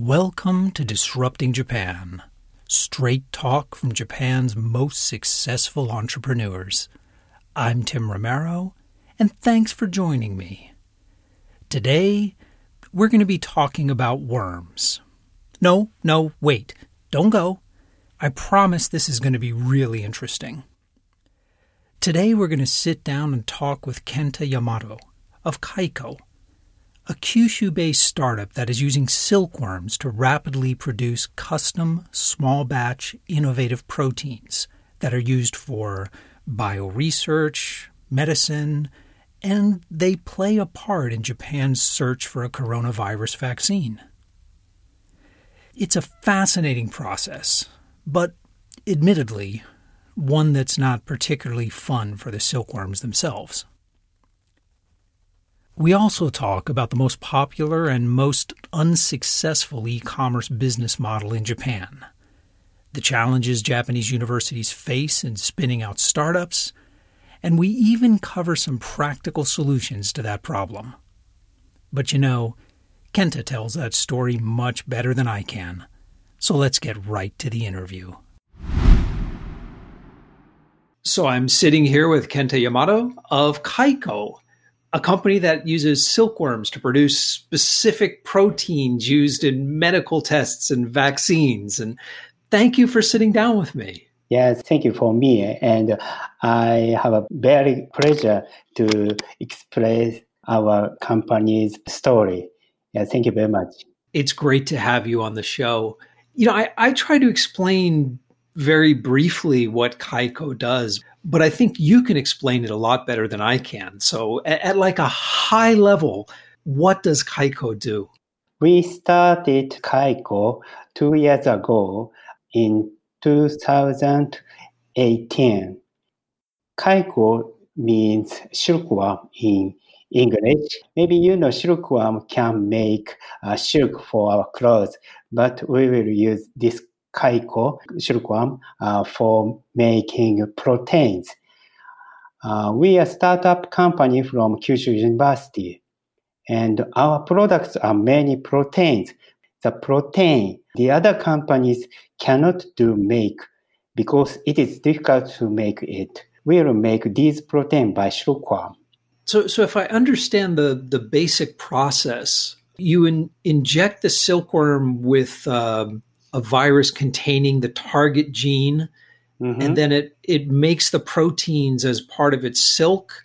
Welcome to Disrupting Japan. Straight talk from Japan's most successful entrepreneurs. I'm Tim Romero, and thanks for joining me. Today, we're going to be talking about worms. No, no, wait, don't go. I promise this is going to be really interesting. Today, we're going to sit down and talk with Kenta Yamato of Kaiko a Kyushu based startup that is using silkworms to rapidly produce custom, small batch, innovative proteins that are used for bioresearch, medicine, and they play a part in Japan's search for a coronavirus vaccine. It's a fascinating process, but admittedly, one that's not particularly fun for the silkworms themselves. We also talk about the most popular and most unsuccessful e commerce business model in Japan, the challenges Japanese universities face in spinning out startups, and we even cover some practical solutions to that problem. But you know, Kenta tells that story much better than I can. So let's get right to the interview. So I'm sitting here with Kenta Yamato of Kaiko, a company that uses silkworms to produce specific proteins used in medical tests and vaccines. And thank you for sitting down with me. Yes, thank you for me. And I have a very pleasure to explain our company's story. Yeah, thank you very much. It's great to have you on the show. You know, I, I try to explain very briefly what Kaiko does, but I think you can explain it a lot better than I can. So, at, at like a high level, what does Kaiko do? We started Kaiko two years ago in 2018. Kaiko means silkworm in English. Maybe you know silkworm can make uh, silk for our clothes, but we will use this kaiko silkworm uh, for making proteins. Uh, we are a startup company from Kyushu University, and our products are many proteins. The protein the other companies cannot do make because it is difficult to make it. We will make these protein by silkworm. So, so if I understand the the basic process, you in, inject the silkworm with um, a virus containing the target gene, mm-hmm. and then it it makes the proteins as part of its silk,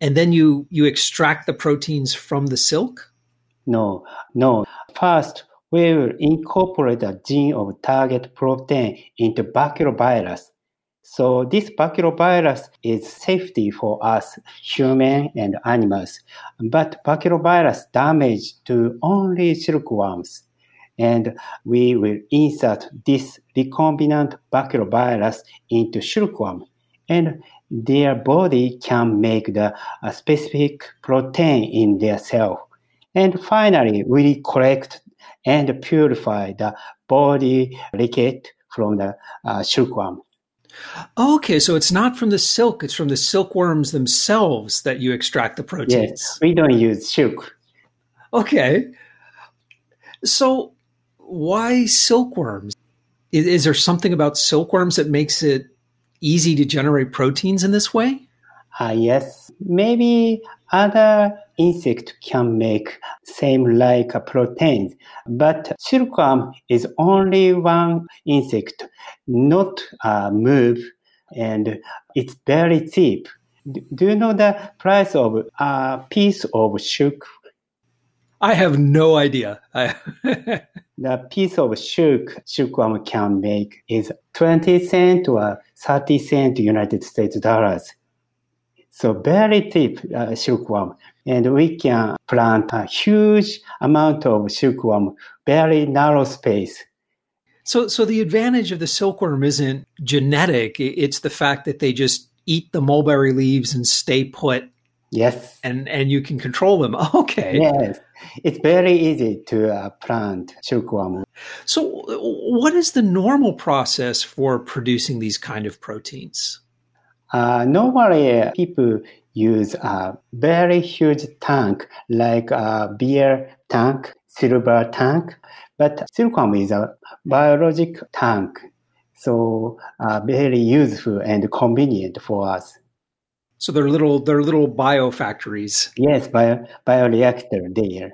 and then you you extract the proteins from the silk. No, no. First, we will incorporate a gene of target protein into baculovirus. So this baculovirus is safety for us, human and animals. But baculovirus damage to only silkworms and we will insert this recombinant baculovirus into silkworm and their body can make the specific protein in their cell. And finally, we collect and purify the body liquid from the uh, silkworm. Okay, so it's not from the silk, it's from the silkworms themselves that you extract the proteins. Yes, we don't use silk. Okay. So why silkworms? Is, is, there something about silkworms that makes it easy to generate proteins in this way? Uh, yes, maybe other insect can make same like proteins, but silkworm is only one insect, not uh, move, and it's very cheap. Do you know the price of a piece of silk I have no idea. the piece of silk silkworm can make is 20 cent or 30 cent United States dollars. So very cheap uh, silkworm. And we can plant a huge amount of silkworm, very narrow space. So, so the advantage of the silkworm isn't genetic. It's the fact that they just eat the mulberry leaves and stay put Yes. And and you can control them. Okay. Yes. It's very easy to uh, plant silkworm. So what is the normal process for producing these kind of proteins? Uh, normally, uh, people use a very huge tank like a beer tank. silver tank, but silkworm is a biologic tank. So uh, very useful and convenient for us. So they're little they're little biofactories. Yes, bio bioreactor there.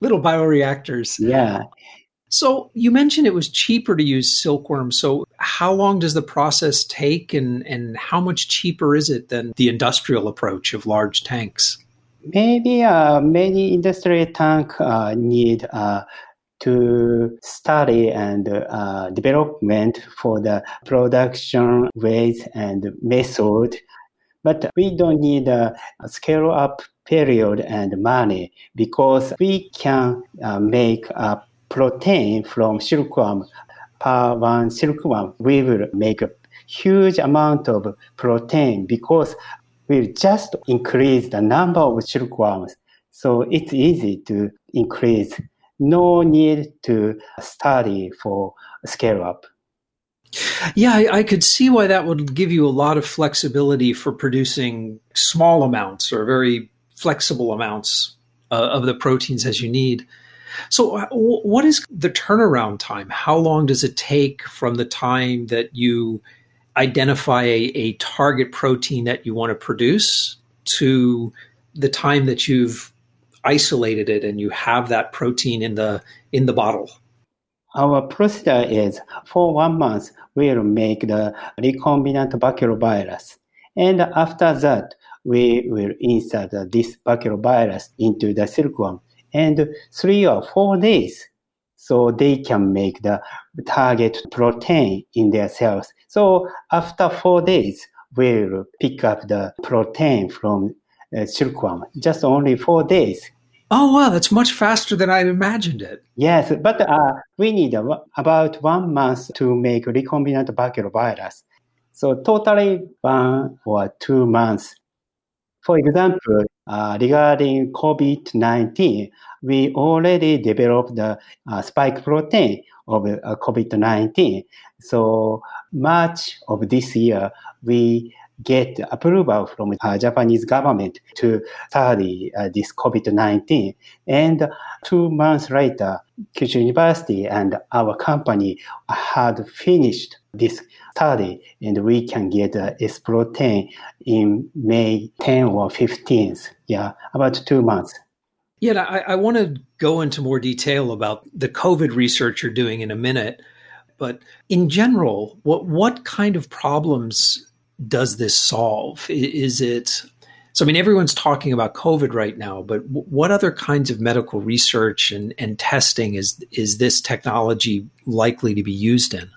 Little bioreactors. Yeah. So you mentioned it was cheaper to use silkworm. So how long does the process take and, and how much cheaper is it than the industrial approach of large tanks? Maybe uh, many industrial tank uh, need uh, to study and uh, development for the production ways and method. But we don't need a scale up period and money because we can uh, make a protein from silkworm per one silkworm. We will make a huge amount of protein because we'll just increase the number of silkworms. So it's easy to increase. No need to study for scale up. Yeah, I, I, could see why that would give you a lot of flexibility for producing small amounts or very flexible amounts uh, of the proteins as you need. So, uh, what is the turnaround time? How long does it take from the time that you identify a, a target protein that you want to produce to the time that you've isolated it and you have that protein in the in the bottle? Our procedure is for one month we'll make the recombinant baculovirus, and after that we will insert this baculovirus into the silkworm and three or four days. So they can make the target protein in their cells. So after four days, we'll pick up the protein from uh, silkworm. Just only four days. Oh wow, that's much faster than I imagined it. Yes, but uh, we need about one month to make recombinant baculovirus. So totally one or two months. For example, uh, regarding COVID-19, we already developed the uh, spike protein of uh, COVID-19. So March of this year, we get approval from uh, Japanese government to study uh, this COVID-19. And two months later, Kyushu University and our company had finished this study and we can get uh, S protein in May 10 or 15th. Yeah, about two months. Yeah, I, I want to go into more detail about the COVID research you're doing in a minute. But in general, what what kind of problems does this solve? Is it so? I mean, everyone's talking about COVID right now, but what other kinds of medical research and, and testing is is this technology likely to be used in?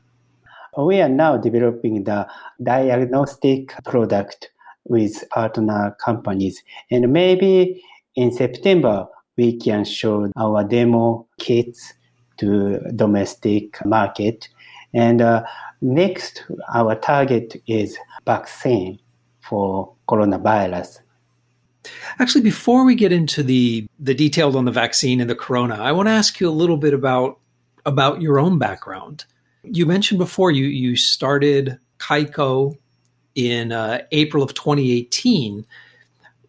We are now developing the diagnostic product with partner companies, and maybe in September we can show our demo kits to domestic market, and uh, next our target is vaccine for coronavirus. Actually, before we get into the the details on the vaccine and the corona, I want to ask you a little bit about about your own background. You mentioned before you you started Kaiko in uh, April of 2018,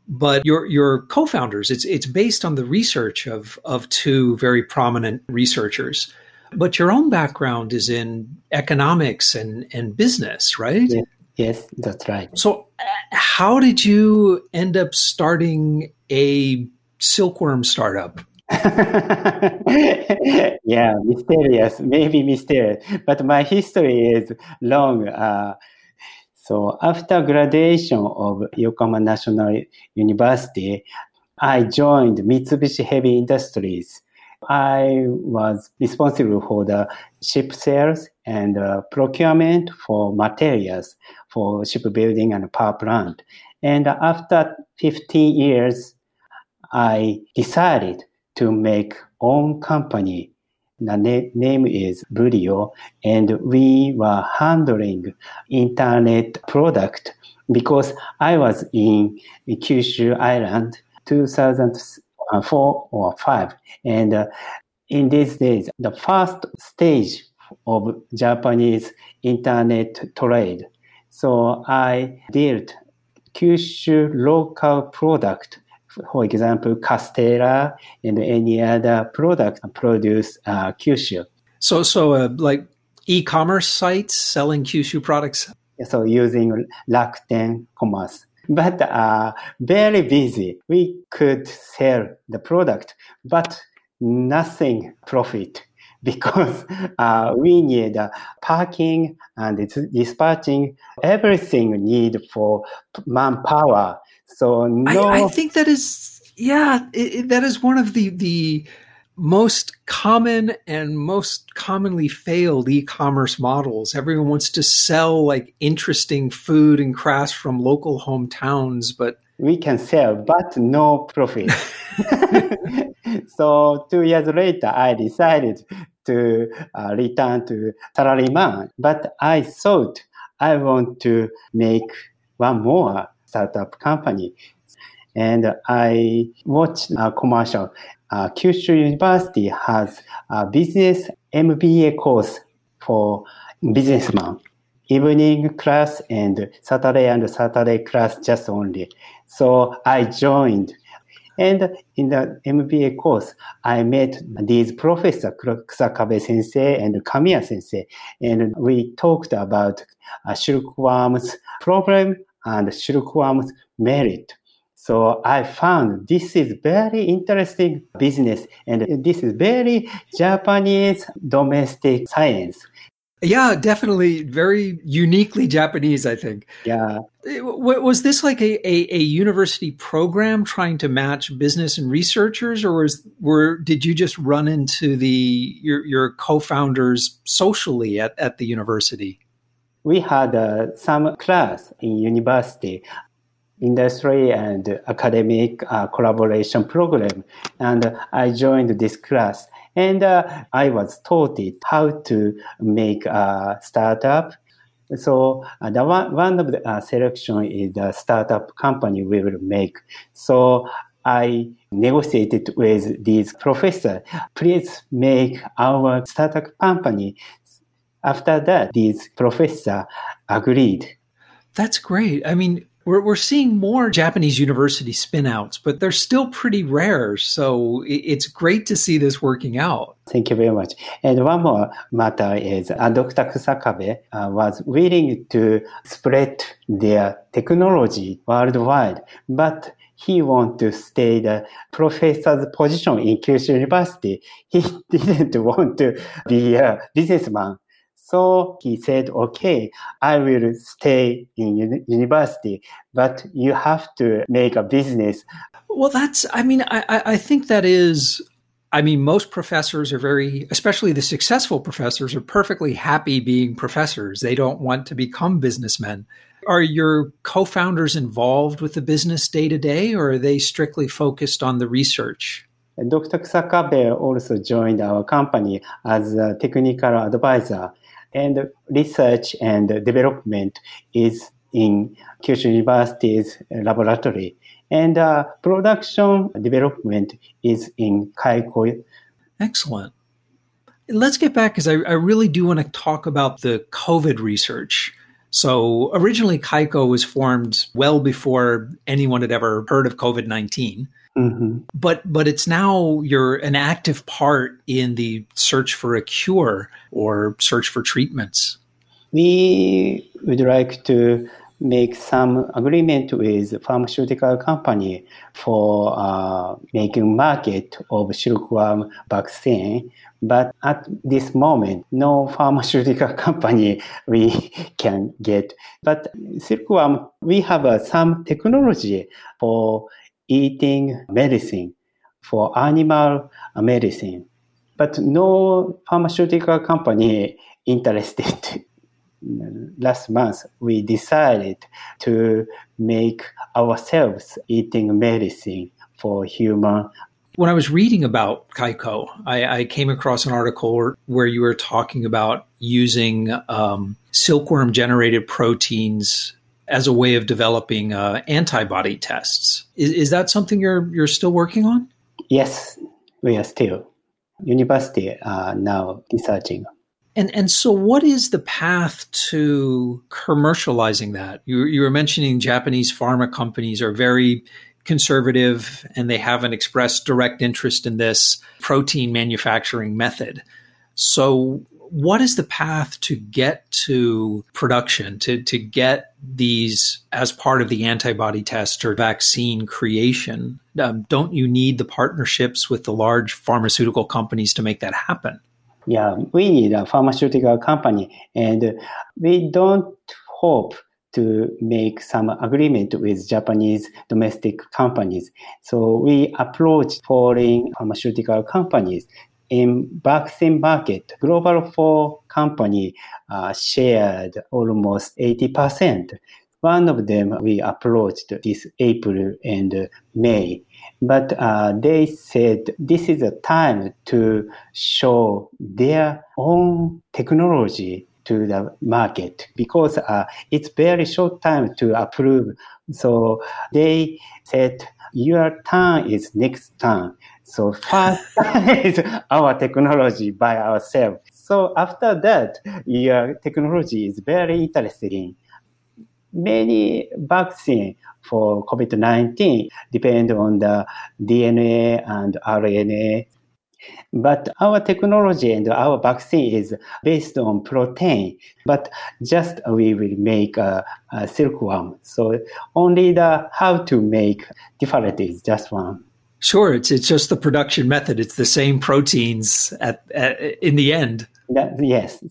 but your your co-founders it's it's based on the research of of two very prominent researchers. But your own background is in economics and and business, right? Yeah. Yes, that's right. So, uh, how did you end up starting a silkworm startup? yeah, mysterious, maybe mysterious, but my history is long. Uh, so, after graduation of Yokohama National University, I joined Mitsubishi Heavy Industries I was responsible for the ship sales and uh, procurement for materials for shipbuilding and power plant. And after 15 years, I decided to make own company. The na- name is Burio, and we were handling internet product because I was in Kyushu Island 2000 uh, four or five. And uh, in these days, the first stage of Japanese internet trade. So I dealt Kyushu local product for example, Castella and any other product produced uh, Kyushu. So, so uh, like e-commerce sites selling Kyushu products. So using Rakuten Commerce. But uh, very busy. We could sell the product, but nothing profit because uh, we need uh, parking and it's dispatching, everything need for manpower. So no, I, I think that is yeah, it, it, that is one of the the most common and most commonly failed e-commerce models. Everyone wants to sell like interesting food and crafts from local hometowns, but we can sell, but no profit. so two years later, I decided to uh, return to salaryman, but I thought I want to make one more startup company. And I watched a commercial uh, Kyushu University has a business MBA course for businessman. Evening class and Saturday and Saturday class just only. So I joined. And in the MBA course, I met these professor, Kusakabe sensei and Kamiya sensei, and we talked about uh, silkworms problem and silkworms merit. So I found this is very interesting business and this is very Japanese domestic science. Yeah, definitely very uniquely Japanese, I think. Yeah. Was this like a, a, a, university program trying to match business and researchers, or was were did you just run into the your your co-founders socially at, at the university? We had uh, some class in university industry and academic uh, collaboration program. And I joined this class and uh, I was taught it how to make a startup. So uh, the one, one of the uh, selection is the startup company we will make. So I negotiated with this professor, please make our startup company. After that, this professor agreed. That's great. I mean, we're, we're seeing more Japanese university spinouts, but they're still pretty rare. So it's great to see this working out. Thank you very much. And one more matter is uh, Dr. Kusakabe uh, was willing to spread their technology worldwide, but he want to stay the professor's position in Kyushu University. He didn't want to be a businessman. So he said, okay, I will stay in uni- university, but you have to make a business. Well, that's, I mean, I, I think that is I mean, most professors are very, especially the successful professors, are perfectly happy being professors. They don't want to become businessmen. Are your co founders involved with the business day to day, or are they strictly focused on the research? Dr. Kusakabe also joined our company as a technical advisor and research and development is in Kyushu University's laboratory. And uh, production development is in Kaiko. Excellent. Let's get back because I, I really do want to talk about the COVID research. So originally, Kaiko was formed well before anyone had ever heard of COVID 19. Mm-hmm. But but it's now you're an active part in the search for a cure or search for treatments. We would like to make some agreement with pharmaceutical company for uh, making market of silkworm vaccine. But at this moment, no pharmaceutical company we can get. But silkworm, we have uh, some technology for eating medicine for animal medicine. But no pharmaceutical company interested. Last month, we decided to make ourselves eating medicine for human when I was reading about Kaiko, I, I, came across an article where you were talking about using um, silkworm generated proteins as a way of developing uh, antibody tests. Is, is that something you're you're still working on? Yes, we are still. University uh, now researching. And and so, what is the path to commercializing that? You you were mentioning Japanese pharma companies are very conservative and they haven't expressed direct interest in this protein manufacturing method. So, what is the path to get to production, to, to get these as part of the antibody test or vaccine creation? Um, don't you need the partnerships with the large pharmaceutical companies to make that happen? Yeah, we need a pharmaceutical company, and we don't hope to make some agreement with Japanese domestic companies. So we approach foreign pharmaceutical companies. In vaccine market, Global 4 company uh, shared almost 80%. One of them we approached this April and May, but uh, they said this is a time to show their own technology to the market because uh, it's very short time to approve. So they said your turn is next turn. So first is our technology by ourselves. So after that, your technology is very interesting. Many vaccine for COVID-19 depend on the DNA and RNA but our technology and our vaccine is based on protein, but just we will make a, a silkworm. So only the how to make different is just one. Sure, it's it's just the production method. It's the same proteins at, at in the end. That, yes.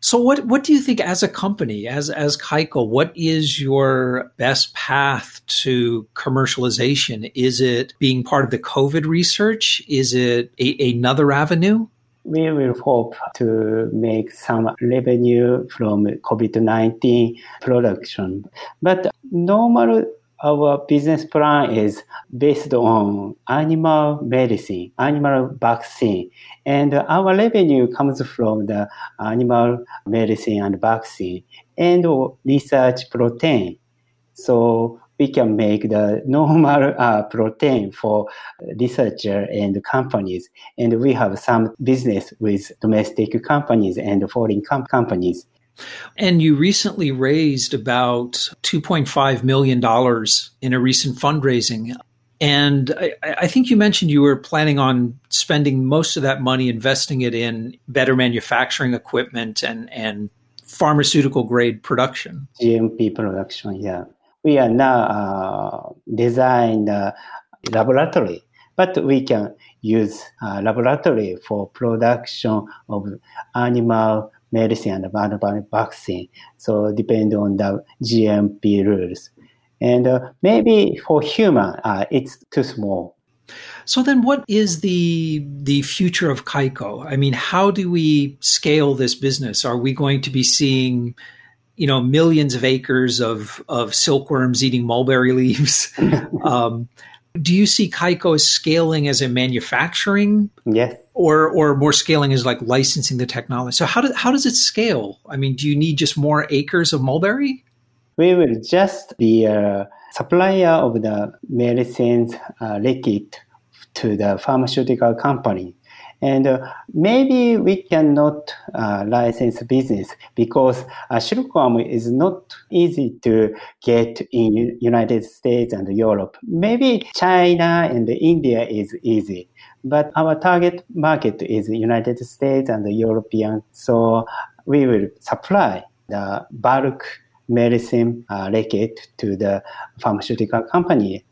So what what do you think as a company, as as Kaiko, what is your best path to commercialization? Is it being part of the COVID research? Is it a, another avenue? We will hope to make some revenue from COVID-19 production. But normal our business plan is based on animal medicine, animal vaccine, and our revenue comes from the animal medicine and vaccine and research protein. So we can make the normal uh, protein for researcher and companies. And we have some business with domestic companies and foreign com- companies. And you recently raised about $2.5 million in a recent fundraising. And I, I, think you mentioned you were planning on spending most of that money investing it in better manufacturing equipment and, and pharmaceutical grade production. GMP production, yeah. We are now uh, design a laboratory, but we can use laboratory for production of animal medicine and one vaccine. So depend on the GMP rules. And uh, maybe for human, uh, it's too small. So then what is the the future of Kaiko? I mean, how do we scale this business? Are we going to be seeing you know millions of acres of of silkworms eating mulberry leaves? um, do you see Kaiko as scaling as a manufacturing? Yes. Or or more scaling as like licensing the technology. So how do, how does it scale? I mean, do you need just more acres of mulberry? We will just be a supplier of the medicines uh, liquid to the pharmaceutical company. And uh, maybe we cannot uh, license business because uh, silkworm is not easy to get in United States and Europe. Maybe China and India is easy, but our target market is United States and European. So we will supply the bulk medicine uh, liquid to the pharmaceutical company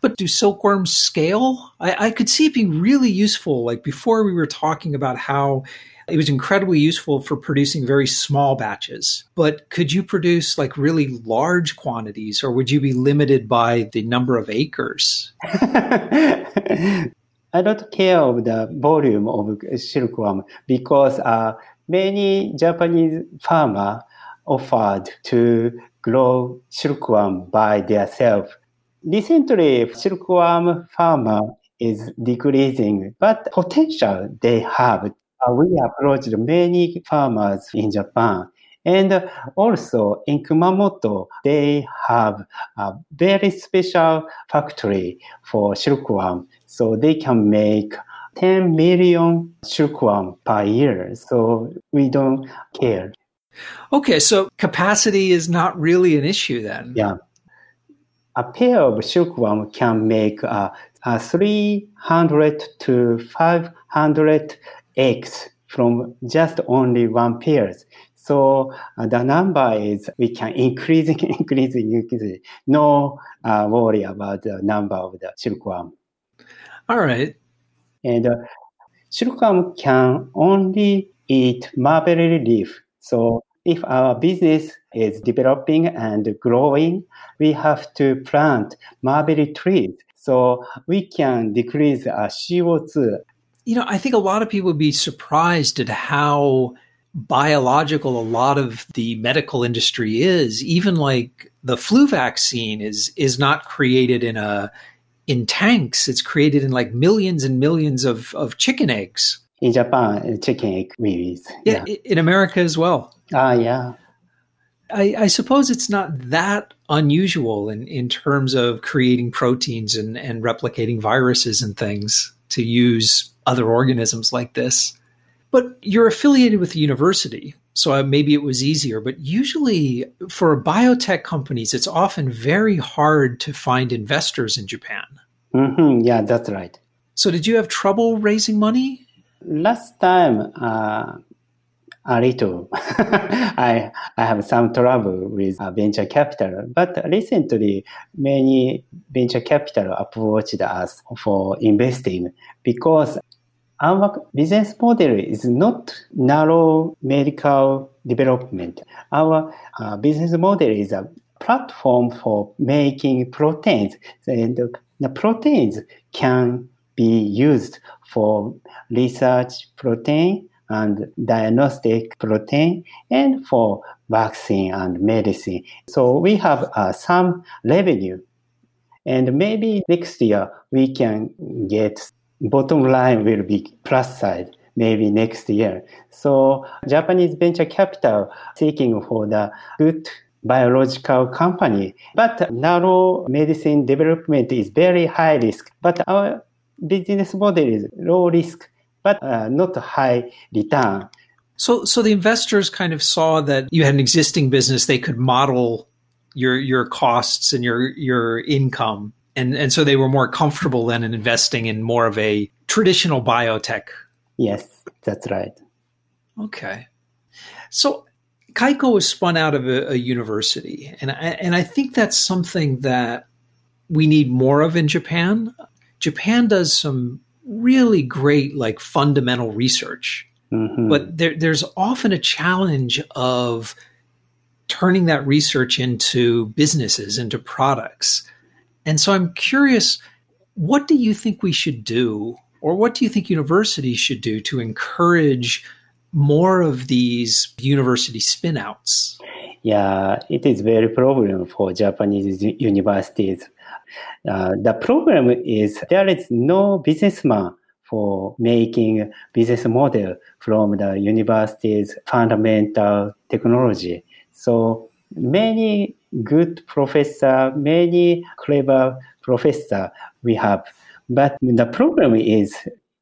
but do silkworms scale? I, I could see it being really useful. Like before, we were talking about how it was incredibly useful for producing very small batches. But could you produce like really large quantities, or would you be limited by the number of acres? I don't care of the volume of silkworm because uh, many Japanese farmer offered to grow silkworm by themselves Recently, silkworm farmer is decreasing, but potential they have. Uh, we approached many farmers in Japan. And also in Kumamoto, they have a very special factory for silkworm. So they can make 10 million silkworm per year. So we don't care. Okay, so capacity is not really an issue then. Yeah. A pair of silkworm can make uh, uh, 300 to 500 eggs from just only one pairs. So uh, the number is we can increase, increase, increase. No uh, worry about the number of the silkworm. All right. And uh, silkworm can only eat mulberry leaf. So if our business is developing and growing, we have to plant mulberry trees so we can decrease our CO2. You know, I think a lot of people would be surprised at how biological a lot of the medical industry is. Even like the flu vaccine is is not created in a in tanks. It's created in like millions and millions of, of chicken eggs. In Japan, chicken egg babies. Yeah, yeah. in America as well. Ah, yeah. I, I, suppose it's not that unusual in, in terms of creating proteins and, and replicating viruses and things to use other organisms like this. But you're affiliated with the university, so maybe it was easier. But usually for biotech companies, it's often very hard to find investors in Japan. Mm-hmm. Yeah, that's right. So did you have trouble raising money? Last time, uh, a little. I I have some trouble with uh, venture capital, but recently many venture capital approached us for investing because our business model is not narrow medical development. Our uh, business model is a platform for making proteins, and the proteins can be used for research protein and diagnostic protein and for vaccine and medicine. So we have uh, some revenue. And maybe next year we can get bottom line will be plus side maybe next year. So Japanese venture capital seeking for the good biological company. But narrow medicine development is very high risk. But our business model is low risk but uh, not a high return. So, so the investors kind of saw that you had an existing business; they could model your your costs and your your income, and and so they were more comfortable then in investing in more of a traditional biotech. Yes, that's right. Okay, so Kaiko was spun out of a, a university, and I, and I think that's something that we need more of in Japan. Japan does some really great like fundamental research. Mm-hmm. but there, there's often a challenge of turning that research into businesses into products. And so i'm curious what do you think we should do or what do you think universities should do to encourage more of these university spinouts? Yeah it is very problem for japanese universities uh, the problem is there is no businessman for making business model from the university's fundamental technology. So many good professor, many clever professor we have. But the problem is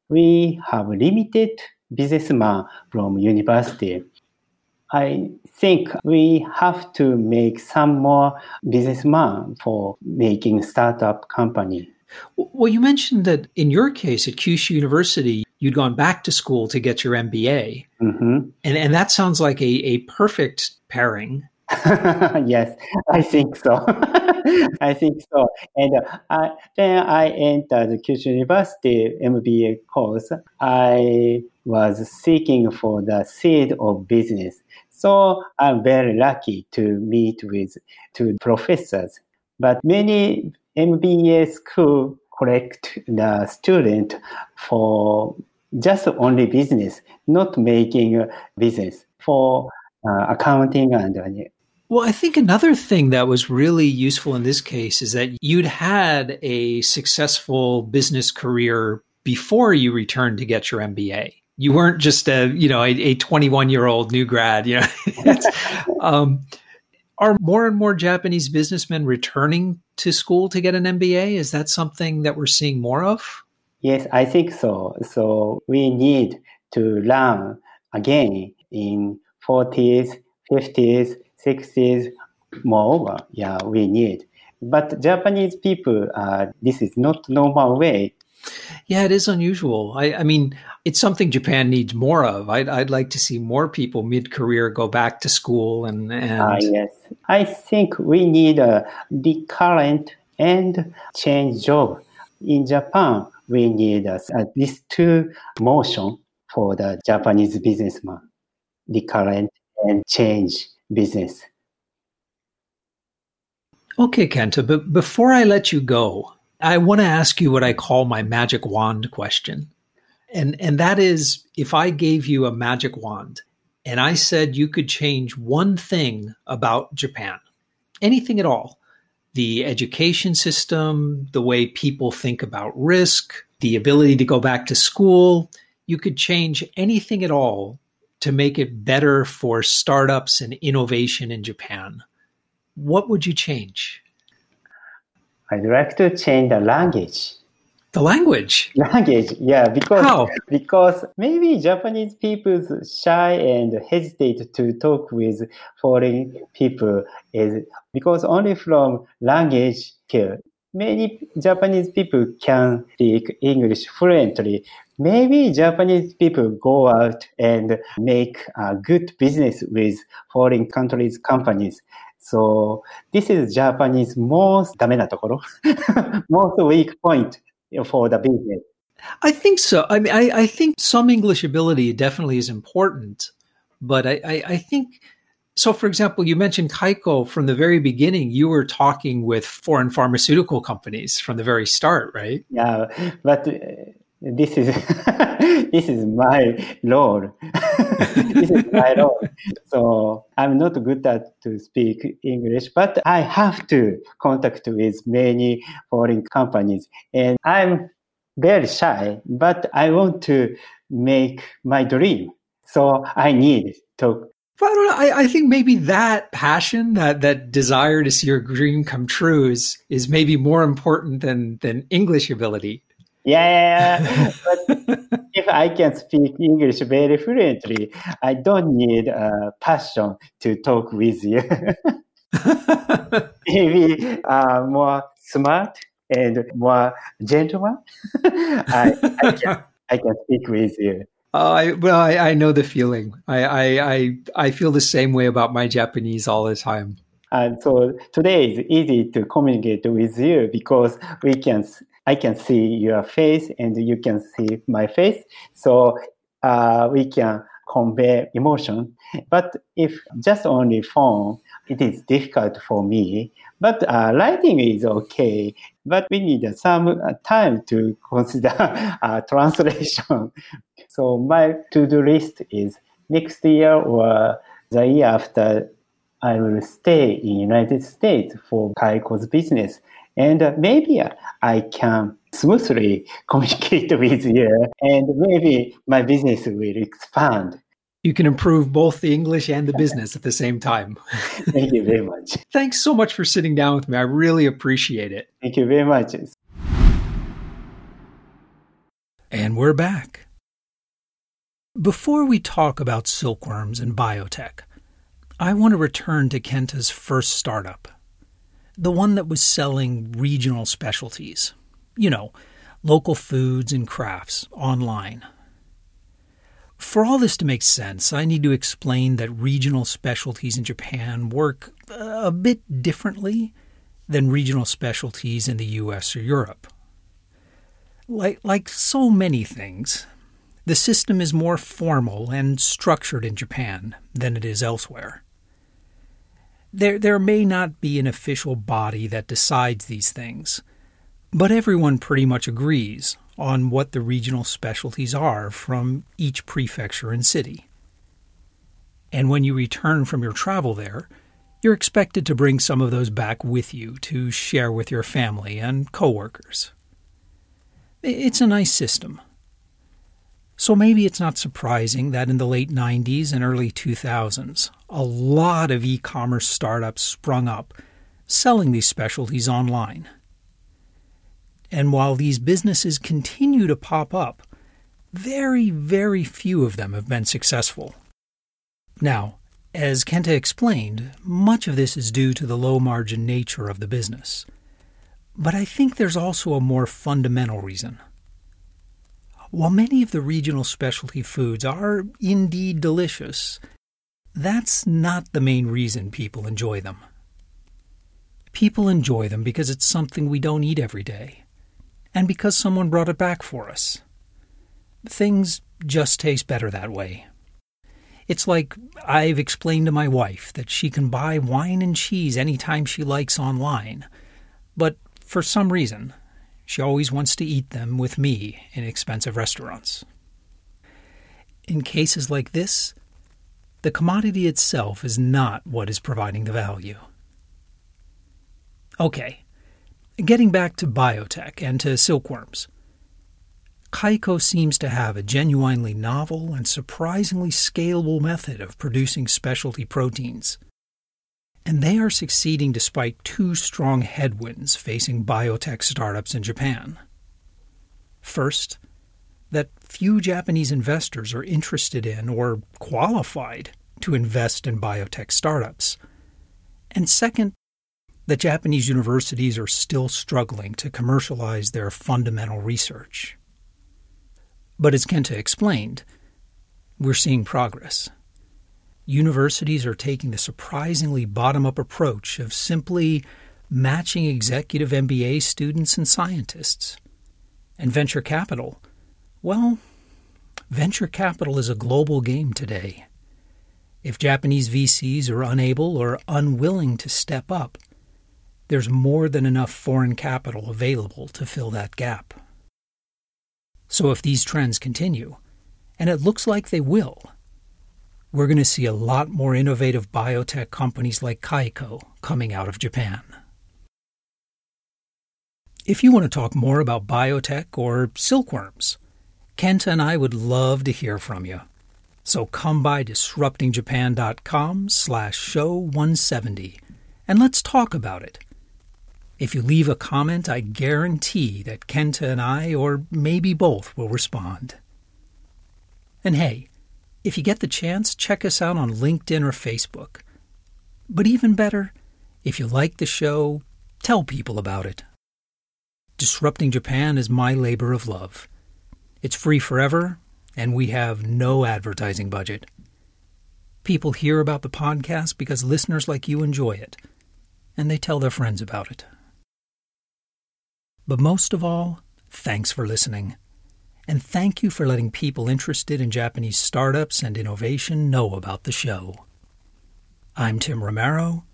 we have limited businessman from university. I think we have to make some more businessman for making startup company. Well, you mentioned that in your case at Kyushu University, you'd gone back to school to get your MBA. Mm-hmm. And, and that sounds like a, a perfect pairing. yes, I think so. I think so. And uh, then I entered the Kyushu University MBA course. I was seeking for the seed of business. So I'm very lucky to meet with two professors. But many MBA school collect the student for just only business, not making business for uh, accounting and uh, well, I think another thing that was really useful in this case is that you'd had a successful business career before you returned to get your MBA you weren't just a you know a 21 year old new grad you know? Um, are more and more japanese businessmen returning to school to get an mba is that something that we're seeing more of? Yes i think so. So we need to learn again in 40s 50s 60s moreover. Yeah we need. But Japanese people, uh, this is not normal way. Yeah, it is unusual. I, I mean, it's something Japan needs more of. I'd, I'd like to see more people mid-career go back to school and, and... Uh, yes. I think we need a recurrent and change job. In Japan, we need uh, these two motion for the Japanese businessman, recurrent and change business. Okay, Kenta, but before I let you go, I want to ask you what I call my magic wand question. And and that is if I gave you a magic wand and I said you could change one thing about Japan, anything at all, the education system, the way people think about risk, the ability to go back to school, you could change anything at all to make it better for startups and innovation in Japan. What would you change? I'd like to change the language. The language. Language, yeah, because How? because maybe Japanese people shy and hesitate to talk with foreign people is because only from language skill. Many Japanese people can speak English fluently. Maybe Japanese people go out and make a good business with foreign countries companies. So this is Japanese most ダメなところ most weak point for the business. I think so. I mean, I, I think some English ability definitely is important, but I, I, I think so. For example, you mentioned Kaiko from the very beginning. You were talking with foreign pharmaceutical companies from the very start, right? Yeah, but uh, this is this is my role. this is my role. So I'm not good at to speak English, but I have to contact with many foreign companies, and I'm very shy. But I want to make my dream, so I need to. But I don't know. I, I think maybe that passion, that that desire to see your dream come true, is is maybe more important than than English ability. Yeah, but if I can speak English very fluently, I don't need uh, passion to talk with you. Maybe uh, more smart and more gentleman. I, I, can, I can speak with you. Uh, I, well, I, I know the feeling. I, I, I, I feel the same way about my Japanese all the time. And so today is easy to communicate with you because we can I can see your face and you can see my face. So uh, we can convey emotion. But if just only phone, it is difficult for me. But uh, writing is okay. But we need some time to consider uh, translation. so my to-do list is next year or the year after I will stay in United States for Kaiko's business. And uh, maybe I can smoothly communicate with you and maybe my business will expand. You can improve both the English and the business at the same time. Thank you very much. Thanks so much for sitting down with me. I really appreciate it. Thank you very much. And we're back. Before we talk about silkworms and biotech, I want to return to Kenta's first startup, the one that was selling regional specialties. You know, local foods and crafts online. For all this to make sense, I need to explain that regional specialties in Japan work a bit differently than regional specialties in the US or Europe. Like, like so many things, the system is more formal and structured in Japan than it is elsewhere. There, there may not be an official body that decides these things, but everyone pretty much agrees on what the regional specialties are from each prefecture and city. And when you return from your travel there, you're expected to bring some of those back with you to share with your family and coworkers. It's a nice system. So maybe it's not surprising that in the late 90s and early 2000s, a lot of e commerce startups sprung up selling these specialties online. And while these businesses continue to pop up, very, very few of them have been successful. Now, As Kenta explained, much of this is due to the low margin nature of the business. But I think there's also a more fundamental reason. While many of the regional specialty foods are indeed delicious, that's not the main reason people enjoy them. People enjoy them because it's something we don't eat every day, and because someone brought it back for us. Things just taste better that way. It's like I've explained to my wife that she can buy wine and cheese anytime she likes online, but for some reason, she always wants to eat them with me in expensive restaurants. In cases like this, the commodity itself is not what is providing the value. Okay, getting back to biotech and to silkworms. Kaiko seems to have a genuinely novel and surprisingly scalable method of producing specialty proteins and they are succeeding despite two strong headwinds facing biotech startups in Japan. First, that few Japanese investors are interested in or qualified to invest in biotech startups. And second, that Japanese universities are still struggling to commercialize their fundamental research. But as Kenta explained, we're seeing progress universities are taking the surprisingly bottom up approach of simply matching executive MBA students and scientists. And venture capital, well, venture capital is a global game today. If Japanese VCs are unable or unwilling to step up, there's more than enough foreign capital available to fill that gap. So if these trends continue, and it looks like they will, we're going to see a lot more innovative biotech companies like Kaiko coming out of Japan. If you want to talk more about biotech or silkworms, Kenta and I would love to hear from you. So come by disruptingjapan.com slash show 170 and let's talk about it. If you leave a comment, I guarantee that Kenta and I, or maybe both, will respond. And hey, if you get the chance, check us out on LinkedIn or Facebook. But even better, if you like the show, tell people about it. Disrupting Japan is my labor of love. It's free forever, and we have no advertising budget. People hear about the podcast because listeners like you enjoy it, and they tell their friends about it. But most of all, thanks for listening. And thank you for letting people interested in Japanese startups and innovation know about the show. I'm Tim Romero,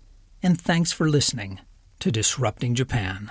and thanks for listening to Disrupting Japan.